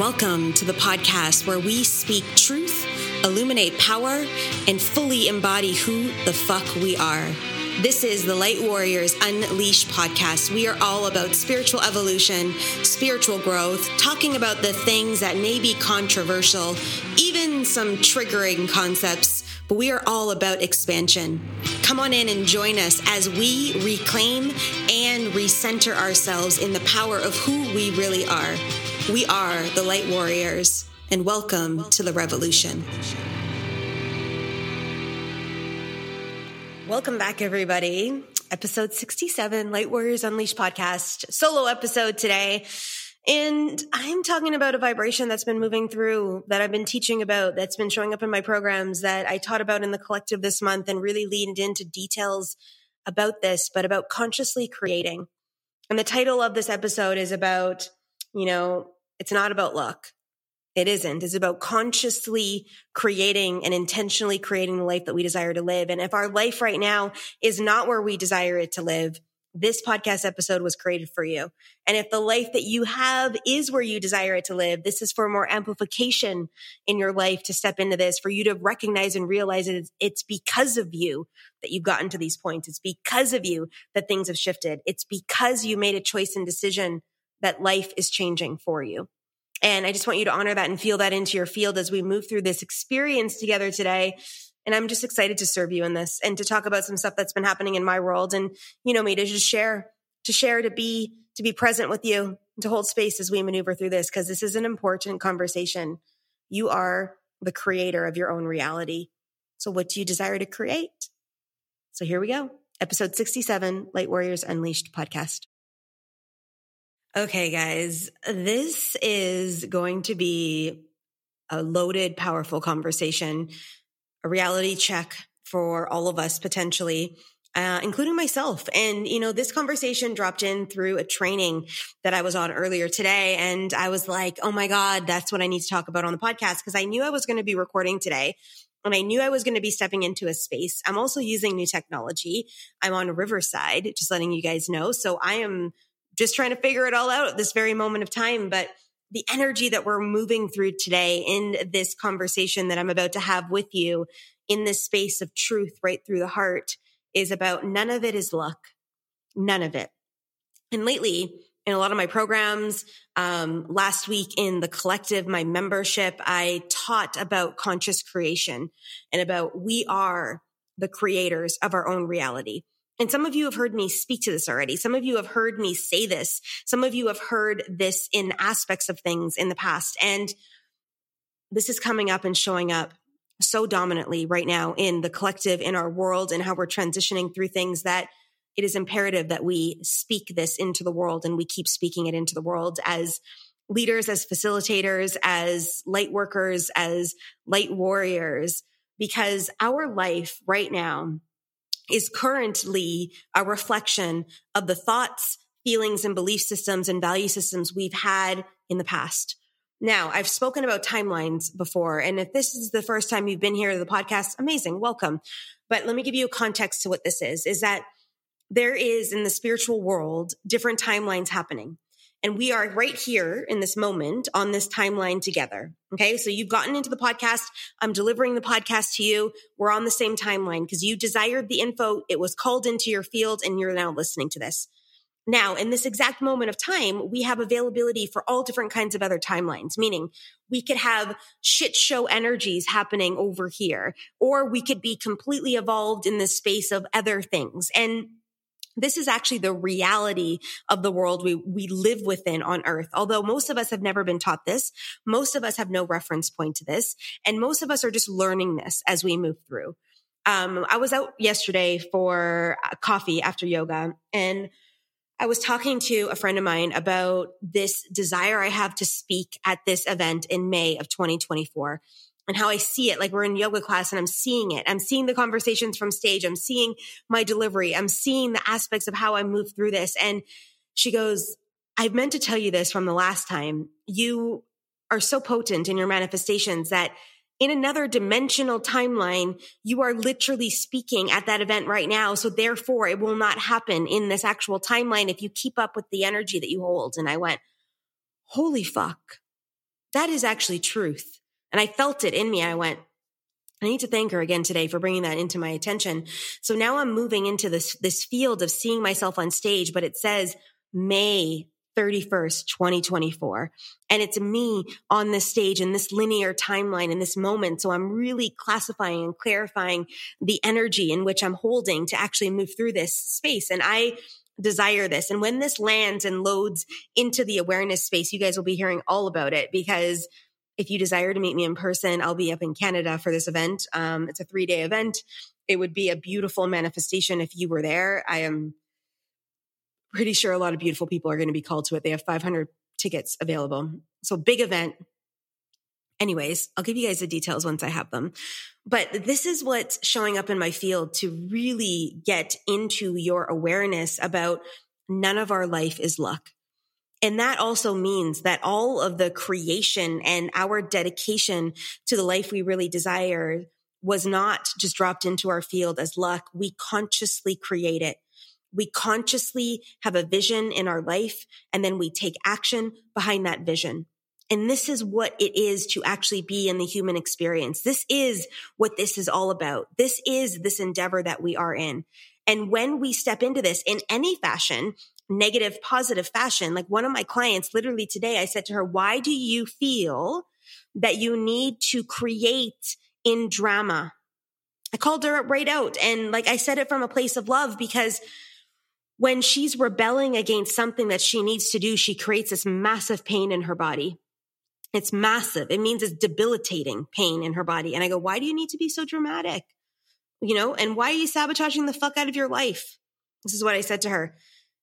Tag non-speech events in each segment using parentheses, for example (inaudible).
welcome to the podcast where we speak truth, illuminate power, and fully embody who the fuck we are. This is the Light Warriors Unleashed podcast. We are all about spiritual evolution, spiritual growth, talking about the things that may be controversial, even some triggering concepts, but we are all about expansion. Come on in and join us as we reclaim and recenter ourselves in the power of who we really are. We are the Light Warriors, and welcome to the revolution. Welcome back, everybody. Episode 67, Light Warriors Unleashed podcast, solo episode today. And I'm talking about a vibration that's been moving through that I've been teaching about, that's been showing up in my programs that I taught about in the collective this month and really leaned into details about this, but about consciously creating. And the title of this episode is about, you know, it's not about luck. It isn't. It's about consciously creating and intentionally creating the life that we desire to live. And if our life right now is not where we desire it to live, this podcast episode was created for you. And if the life that you have is where you desire it to live, this is for more amplification in your life to step into this, for you to recognize and realize that it's, it's because of you that you've gotten to these points. It's because of you that things have shifted. It's because you made a choice and decision that life is changing for you. And I just want you to honor that and feel that into your field as we move through this experience together today. And I'm just excited to serve you in this and to talk about some stuff that's been happening in my world and, you know, me to just share, to share, to be, to be present with you, to hold space as we maneuver through this, because this is an important conversation. You are the creator of your own reality. So what do you desire to create? So here we go. Episode 67, Light Warriors Unleashed podcast. Okay, guys, this is going to be a loaded, powerful conversation, a reality check for all of us potentially. Uh, including myself. And, you know, this conversation dropped in through a training that I was on earlier today. And I was like, oh my God, that's what I need to talk about on the podcast because I knew I was going to be recording today and I knew I was going to be stepping into a space. I'm also using new technology. I'm on Riverside, just letting you guys know. So I am just trying to figure it all out at this very moment of time. But the energy that we're moving through today in this conversation that I'm about to have with you in this space of truth right through the heart is about none of it is luck. None of it. And lately, in a lot of my programs, um, last week in the collective, my membership, I taught about conscious creation and about we are the creators of our own reality. And some of you have heard me speak to this already. Some of you have heard me say this. Some of you have heard this in aspects of things in the past. And this is coming up and showing up so dominantly right now in the collective, in our world, and how we're transitioning through things that it is imperative that we speak this into the world and we keep speaking it into the world as leaders, as facilitators, as light workers, as light warriors, because our life right now is currently a reflection of the thoughts, feelings, and belief systems and value systems we've had in the past. Now, I've spoken about timelines before, and if this is the first time you've been here to the podcast, amazing, welcome. But let me give you a context to what this is, is that there is in the spiritual world different timelines happening. And we are right here in this moment on this timeline together. Okay. So you've gotten into the podcast. I'm delivering the podcast to you. We're on the same timeline because you desired the info. It was called into your field and you're now listening to this. Now, in this exact moment of time, we have availability for all different kinds of other timelines, meaning we could have shit show energies happening over here, or we could be completely evolved in the space of other things. And this is actually the reality of the world we, we live within on earth. Although most of us have never been taught this, most of us have no reference point to this, and most of us are just learning this as we move through. Um, I was out yesterday for coffee after yoga and I was talking to a friend of mine about this desire I have to speak at this event in May of 2024 and how I see it. Like we're in yoga class and I'm seeing it. I'm seeing the conversations from stage. I'm seeing my delivery. I'm seeing the aspects of how I move through this. And she goes, I meant to tell you this from the last time. You are so potent in your manifestations that in another dimensional timeline, you are literally speaking at that event right now. So therefore it will not happen in this actual timeline if you keep up with the energy that you hold. And I went, holy fuck. that is actually truth. And I felt it in me. I went, I need to thank her again today for bringing that into my attention. So now I'm moving into this, this field of seeing myself on stage, but it says May 31st, 2024. And it's me on this stage in this linear timeline in this moment. So I'm really classifying and clarifying the energy in which I'm holding to actually move through this space. And I desire this. And when this lands and loads into the awareness space, you guys will be hearing all about it because if you desire to meet me in person, I'll be up in Canada for this event. Um, it's a three day event. It would be a beautiful manifestation if you were there. I am pretty sure a lot of beautiful people are going to be called to it. They have 500 tickets available. So big event. Anyways, I'll give you guys the details once I have them. But this is what's showing up in my field to really get into your awareness about none of our life is luck. And that also means that all of the creation and our dedication to the life we really desire was not just dropped into our field as luck. We consciously create it. We consciously have a vision in our life and then we take action behind that vision. And this is what it is to actually be in the human experience. This is what this is all about. This is this endeavor that we are in. And when we step into this in any fashion, negative, positive fashion, like one of my clients literally today, I said to her, why do you feel that you need to create in drama? I called her right out. And like I said it from a place of love because when she's rebelling against something that she needs to do, she creates this massive pain in her body. It's massive. It means it's debilitating pain in her body. And I go, why do you need to be so dramatic? You know, and why are you sabotaging the fuck out of your life? This is what I said to her.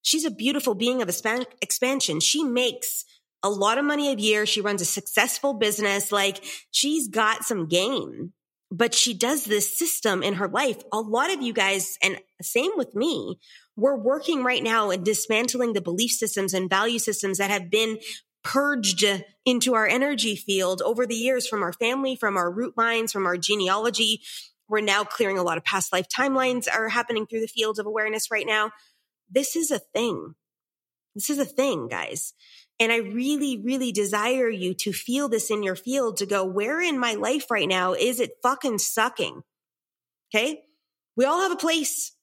She's a beautiful being of expansion. She makes a lot of money a year. She runs a successful business. Like she's got some game, but she does this system in her life. A lot of you guys, and same with me, we're working right now in dismantling the belief systems and value systems that have been purged into our energy field over the years from our family, from our root lines, from our genealogy. We're now clearing a lot of past life timelines are happening through the field of awareness right now. This is a thing. This is a thing, guys. And I really, really desire you to feel this in your field to go, where in my life right now is it fucking sucking? Okay. We all have a place.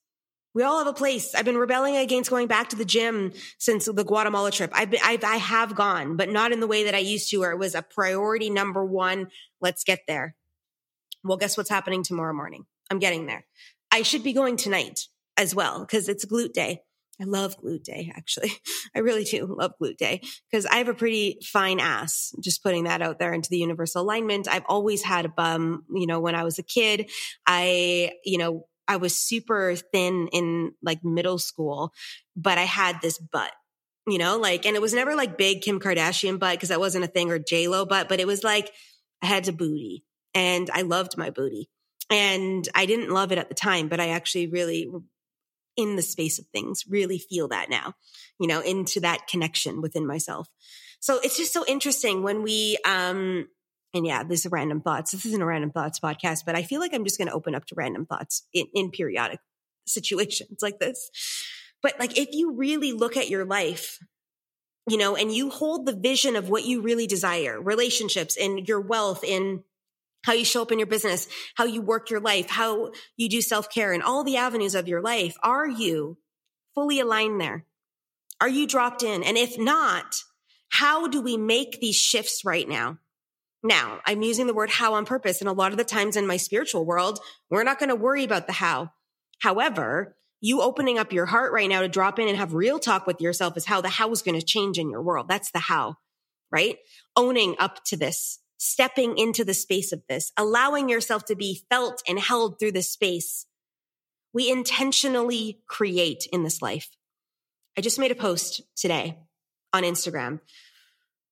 We all have a place. I've been rebelling against going back to the gym since the Guatemala trip. I've been, I've, I have gone, but not in the way that I used to, where it was a priority number one. Let's get there. Well, guess what's happening tomorrow morning? I'm getting there. I should be going tonight as well because it's glute day. I love glute day, actually. (laughs) I really do love glute day because I have a pretty fine ass. Just putting that out there into the universal alignment. I've always had a bum, you know, when I was a kid. I, you know, I was super thin in like middle school, but I had this butt, you know, like, and it was never like big Kim Kardashian butt because that wasn't a thing or J Lo butt, but it was like I had a booty and I loved my booty. And I didn't love it at the time, but I actually really, in the space of things, really feel that now, you know, into that connection within myself. So it's just so interesting when we, um, and yeah, this is random thoughts. This isn't a random thoughts podcast, but I feel like I'm just going to open up to random thoughts in, in periodic situations like this. But like, if you really look at your life, you know, and you hold the vision of what you really desire, relationships and your wealth in how you show up in your business, how you work your life, how you do self care and all the avenues of your life. Are you fully aligned there? Are you dropped in? And if not, how do we make these shifts right now? Now, I'm using the word how on purpose. And a lot of the times in my spiritual world, we're not going to worry about the how. However, you opening up your heart right now to drop in and have real talk with yourself is how the how is going to change in your world. That's the how, right? Owning up to this, stepping into the space of this, allowing yourself to be felt and held through this space. We intentionally create in this life. I just made a post today on Instagram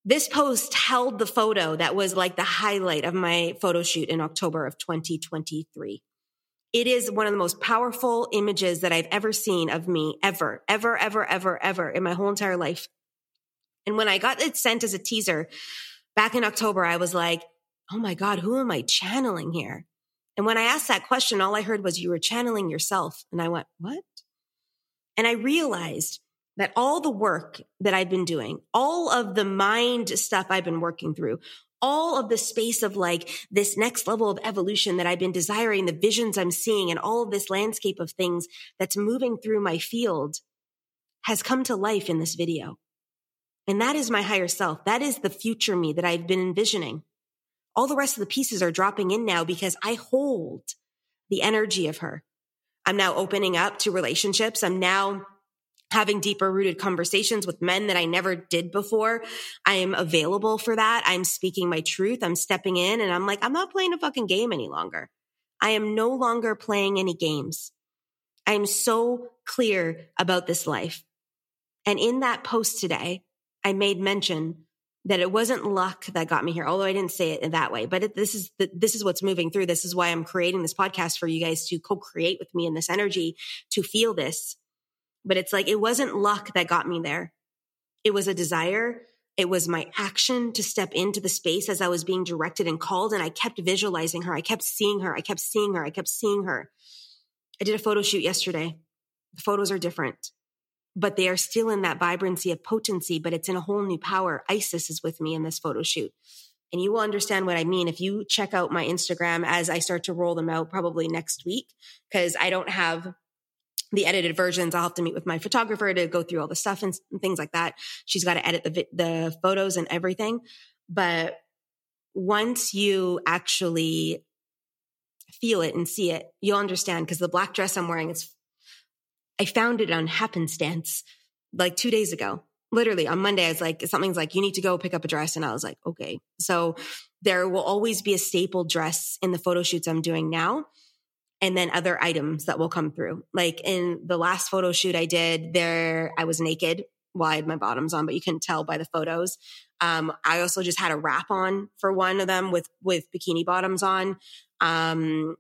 this post held the photo that was like the highlight of my photo shoot in October of 2023. It is one of the most powerful images that I've ever seen of me ever, ever, ever, ever, ever in my whole entire life. And when I got it sent as a teaser back in October, I was like, oh my God, who am I channeling here? And when I asked that question, all I heard was, you were channeling yourself. And I went, what? And I realized that all the work that I've been doing, all of the mind stuff I've been working through, all of the space of like this next level of evolution that I've been desiring, the visions I'm seeing, and all of this landscape of things that's moving through my field has come to life in this video. And that is my higher self. That is the future me that I've been envisioning. All the rest of the pieces are dropping in now because I hold the energy of her. I'm now opening up to relationships. I'm now having deeper rooted conversations with men that I never did before. I am available for that. I'm speaking my truth. I'm stepping in and I'm like, I'm not playing a fucking game any longer. I am no longer playing any games. I am so clear about this life. And in that post today, I made mention that it wasn't luck that got me here, although I didn't say it in that way. But it, this is the, this is what's moving through. This is why I'm creating this podcast for you guys to co-create with me in this energy to feel this. But it's like it wasn't luck that got me there. It was a desire. It was my action to step into the space as I was being directed and called. And I kept visualizing her. I kept seeing her. I kept seeing her. I kept seeing her. I did a photo shoot yesterday. The photos are different but they are still in that vibrancy of potency, but it's in a whole new power. Isis is with me in this photo shoot. And you will understand what I mean if you check out my Instagram as I start to roll them out probably next week, because I don't have the edited versions. I'll have to meet with my photographer to go through all the stuff and, and things like that. She's got to edit the, the photos and everything. But once you actually feel it and see it, you'll understand because the black dress I'm wearing is I found it on happenstance like two days ago. Literally on Monday, I was like, something's like, you need to go pick up a dress. And I was like, okay. So there will always be a staple dress in the photo shoots I'm doing now. And then other items that will come through. Like in the last photo shoot I did there, I was naked while I had my bottoms on, but you couldn't tell by the photos. Um, I also just had a wrap on for one of them with, with bikini bottoms on. Um,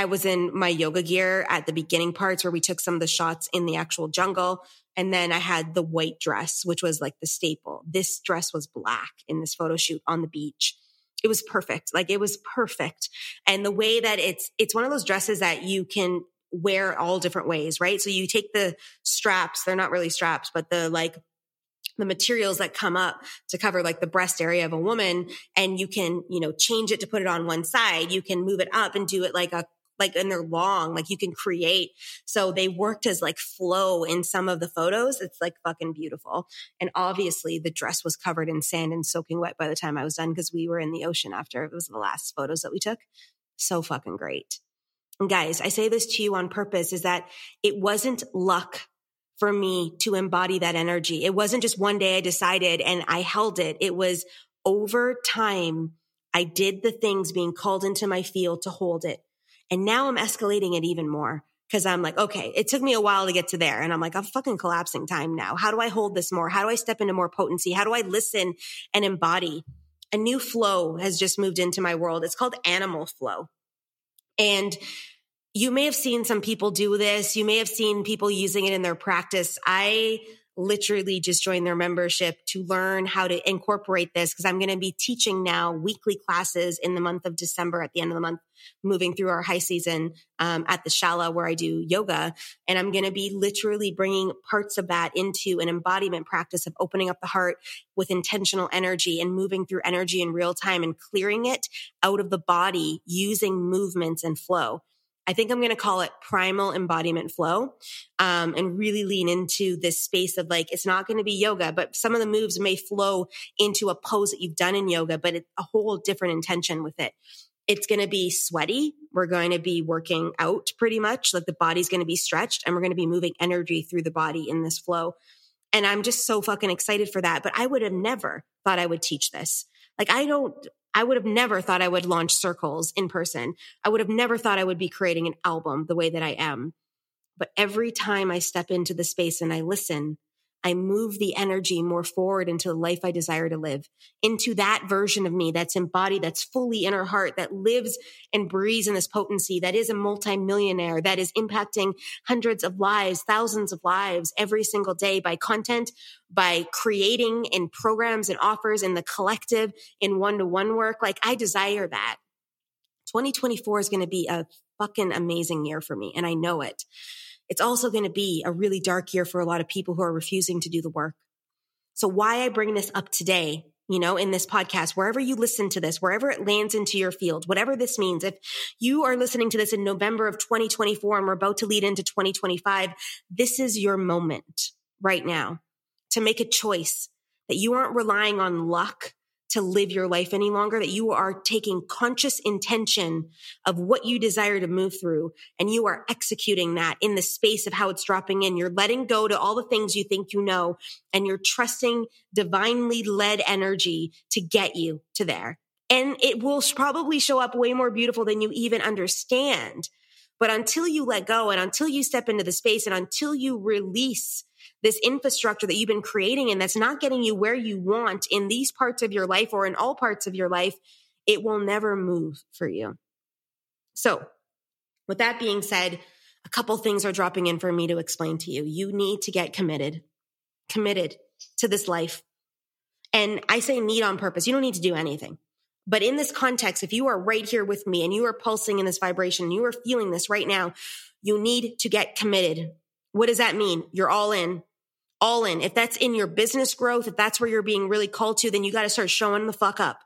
I was in my yoga gear at the beginning parts where we took some of the shots in the actual jungle. And then I had the white dress, which was like the staple. This dress was black in this photo shoot on the beach. It was perfect. Like it was perfect. And the way that it's, it's one of those dresses that you can wear all different ways, right? So you take the straps, they're not really straps, but the like the materials that come up to cover like the breast area of a woman and you can, you know, change it to put it on one side. You can move it up and do it like a like and they're long, like you can create. So they worked as like flow in some of the photos. It's like fucking beautiful. And obviously the dress was covered in sand and soaking wet by the time I was done because we were in the ocean after it was the last photos that we took. So fucking great. And guys, I say this to you on purpose is that it wasn't luck for me to embody that energy. It wasn't just one day I decided and I held it. It was over time. I did the things being called into my field to hold it. And now I'm escalating it even more because I'm like, okay, it took me a while to get to there. And I'm like, I'm fucking collapsing time now. How do I hold this more? How do I step into more potency? How do I listen and embody? A new flow has just moved into my world. It's called animal flow. And you may have seen some people do this. You may have seen people using it in their practice. I literally just joined their membership to learn how to incorporate this because I'm going to be teaching now weekly classes in the month of December at the end of the month, moving through our high season um, at the Shala where I do yoga. And I'm going to be literally bringing parts of that into an embodiment practice of opening up the heart with intentional energy and moving through energy in real time and clearing it out of the body using movements and flow. I think I'm going to call it primal embodiment flow um, and really lean into this space of like, it's not going to be yoga, but some of the moves may flow into a pose that you've done in yoga, but it's a whole different intention with it. It's going to be sweaty. We're going to be working out pretty much. Like the body's going to be stretched and we're going to be moving energy through the body in this flow. And I'm just so fucking excited for that. But I would have never thought I would teach this. Like I don't, I would have never thought I would launch circles in person. I would have never thought I would be creating an album the way that I am. But every time I step into the space and I listen, I move the energy more forward into the life I desire to live, into that version of me that's embodied, that's fully in her heart, that lives and breathes in this potency, that is a multimillionaire, that is impacting hundreds of lives, thousands of lives every single day by content, by creating in programs and offers in the collective, in one to one work. Like I desire that. 2024 is going to be a fucking amazing year for me. And I know it it's also going to be a really dark year for a lot of people who are refusing to do the work. So why I bring this up today, you know, in this podcast, wherever you listen to this, wherever it lands into your field, whatever this means, if you are listening to this in November of 2024 and we're about to lead into 2025, this is your moment right now to make a choice that you aren't relying on luck to live your life any longer, that you are taking conscious intention of what you desire to move through and you are executing that in the space of how it's dropping in. You're letting go to all the things you think you know and you're trusting divinely led energy to get you to there. And it will probably show up way more beautiful than you even understand. But until you let go and until you step into the space and until you release this infrastructure that you've been creating and that's not getting you where you want in these parts of your life or in all parts of your life, it will never move for you. So, with that being said, a couple things are dropping in for me to explain to you. You need to get committed, committed to this life. And I say need on purpose. You don't need to do anything. But in this context, if you are right here with me and you are pulsing in this vibration, you are feeling this right now, you need to get committed. What does that mean? You're all in all in. If that's in your business growth, if that's where you're being really called to, then you got to start showing the fuck up.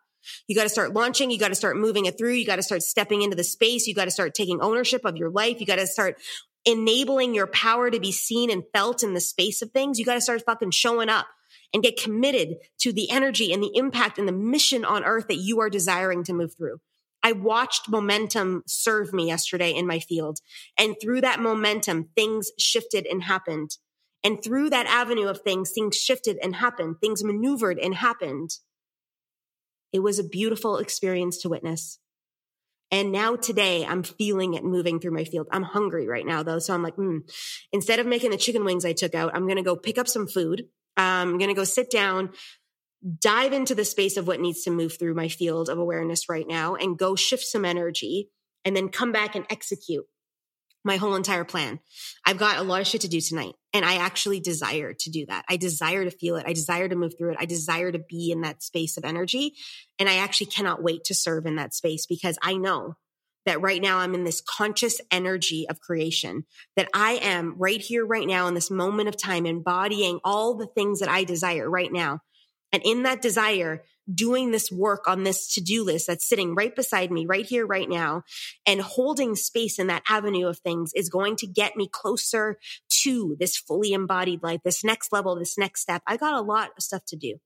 You got to start launching. You got to start moving it through. You got to start stepping into the space. You got to start taking ownership of your life. You got to start enabling your power to be seen and felt in the space of things. You got to start fucking showing up and get committed to the energy and the impact and the mission on earth that you are desiring to move through. I watched momentum serve me yesterday in my field. And through that momentum, things shifted and happened. And through that avenue of things, things shifted and happened, things maneuvered and happened. It was a beautiful experience to witness. And now today I'm feeling it moving through my field. I'm hungry right now though. So I'm like, mm. instead of making the chicken wings I took out, I'm going to go pick up some food. I'm going to go sit down, dive into the space of what needs to move through my field of awareness right now and go shift some energy and then come back and execute my whole entire plan. I've got a lot of shit to do tonight. And I actually desire to do that. I desire to feel it. I desire to move through it. I desire to be in that space of energy. And I actually cannot wait to serve in that space because I know that right now I'm in this conscious energy of creation, that I am right here, right now, in this moment of time, embodying all the things that I desire right now. And in that desire, doing this work on this to do list that's sitting right beside me, right here, right now, and holding space in that avenue of things is going to get me closer to this fully embodied life, this next level, this next step. I got a lot of stuff to do.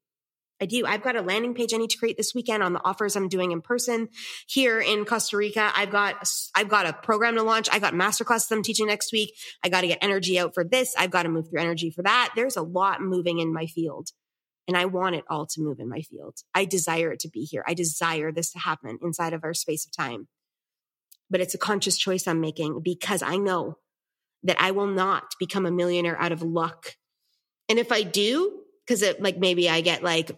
I do. I've got a landing page I need to create this weekend on the offers I'm doing in person here in Costa Rica. I've got, I've got a program to launch. I got masterclasses I'm teaching next week. I got to get energy out for this. I've got to move through energy for that. There's a lot moving in my field. And I want it all to move in my field. I desire it to be here. I desire this to happen inside of our space of time. But it's a conscious choice I'm making because I know that I will not become a millionaire out of luck. And if I do, because it like maybe I get like,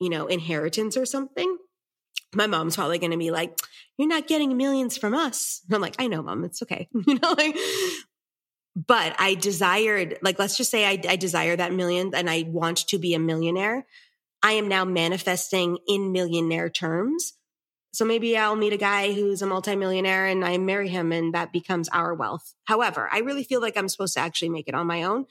you know, inheritance or something, my mom's probably going to be like, you're not getting millions from us. And I'm like, I know, mom, it's okay. (laughs) you know, like, but I desired, like, let's just say I, I desire that million and I want to be a millionaire. I am now manifesting in millionaire terms. So maybe I'll meet a guy who's a multimillionaire and I marry him and that becomes our wealth. However, I really feel like I'm supposed to actually make it on my own,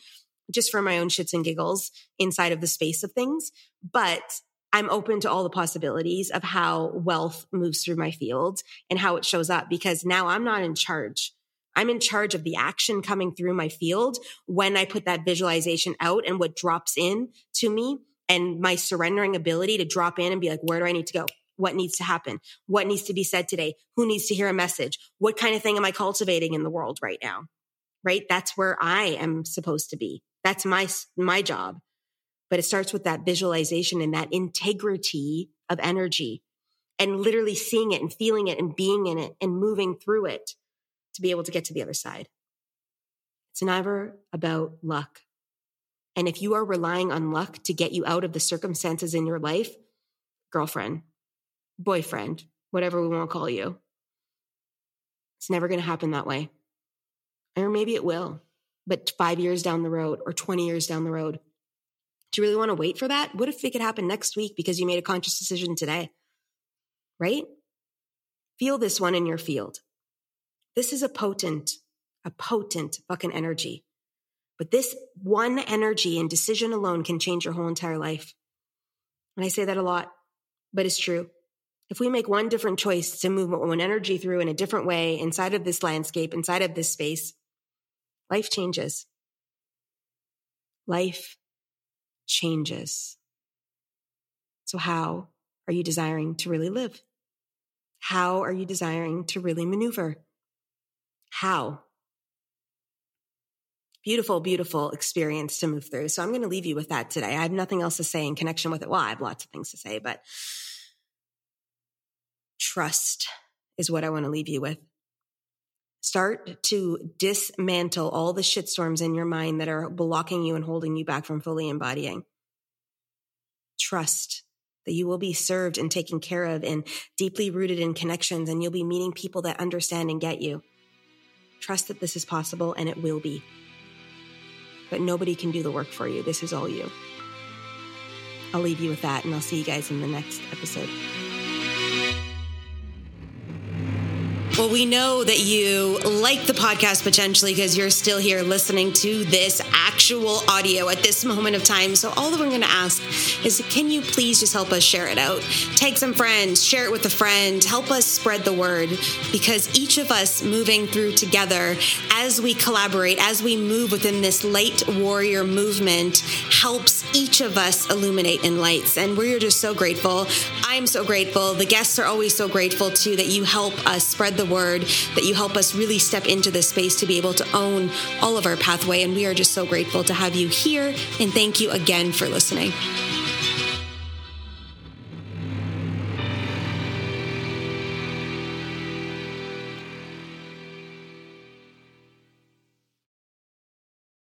just for my own shits and giggles inside of the space of things. But I'm open to all the possibilities of how wealth moves through my field and how it shows up because now I'm not in charge. I'm in charge of the action coming through my field when I put that visualization out and what drops in to me and my surrendering ability to drop in and be like, where do I need to go? What needs to happen? What needs to be said today? Who needs to hear a message? What kind of thing am I cultivating in the world right now? Right? That's where I am supposed to be. That's my, my job. But it starts with that visualization and that integrity of energy and literally seeing it and feeling it and being in it and moving through it to be able to get to the other side. It's never about luck. And if you are relying on luck to get you out of the circumstances in your life, girlfriend, boyfriend, whatever we want to call you, it's never going to happen that way. Or maybe it will, but five years down the road or 20 years down the road. Do you really want to wait for that? What if it could happen next week because you made a conscious decision today? Right? Feel this one in your field. This is a potent a potent fucking energy. But this one energy and decision alone can change your whole entire life. And I say that a lot, but it's true. If we make one different choice to move one energy through in a different way inside of this landscape, inside of this space, life changes. Life changes. So, how are you desiring to really live? How are you desiring to really maneuver? How? Beautiful, beautiful experience to move through. So I'm going to leave you with that today. I have nothing else to say in connection with it. Well, I have lots of things to say, but trust is what I want to leave you with. Start to dismantle all the shitstorms in your mind that are blocking you and holding you back from fully embodying. Trust that you will be served and taken care of and deeply rooted in connections, and you'll be meeting people that understand and get you. Trust that this is possible and it will be but nobody can do the work for you. This is all you. I'll leave you with that, and I'll see you guys in the next episode. Well, we know that you like the podcast potentially because you're still here listening to this actual audio at this moment of time. So, all that we're going to ask is can you please just help us share it out? Take some friends, share it with a friend, help us spread the word because each of us moving through together as we collaborate, as we move within this light warrior movement, helps each of us illuminate in lights. And we're just so grateful. I'm so grateful. The guests are always so grateful too that you help us spread the word, that you help us really step into this space to be able to own all of our pathway. And we are just so grateful to have you here. And thank you again for listening.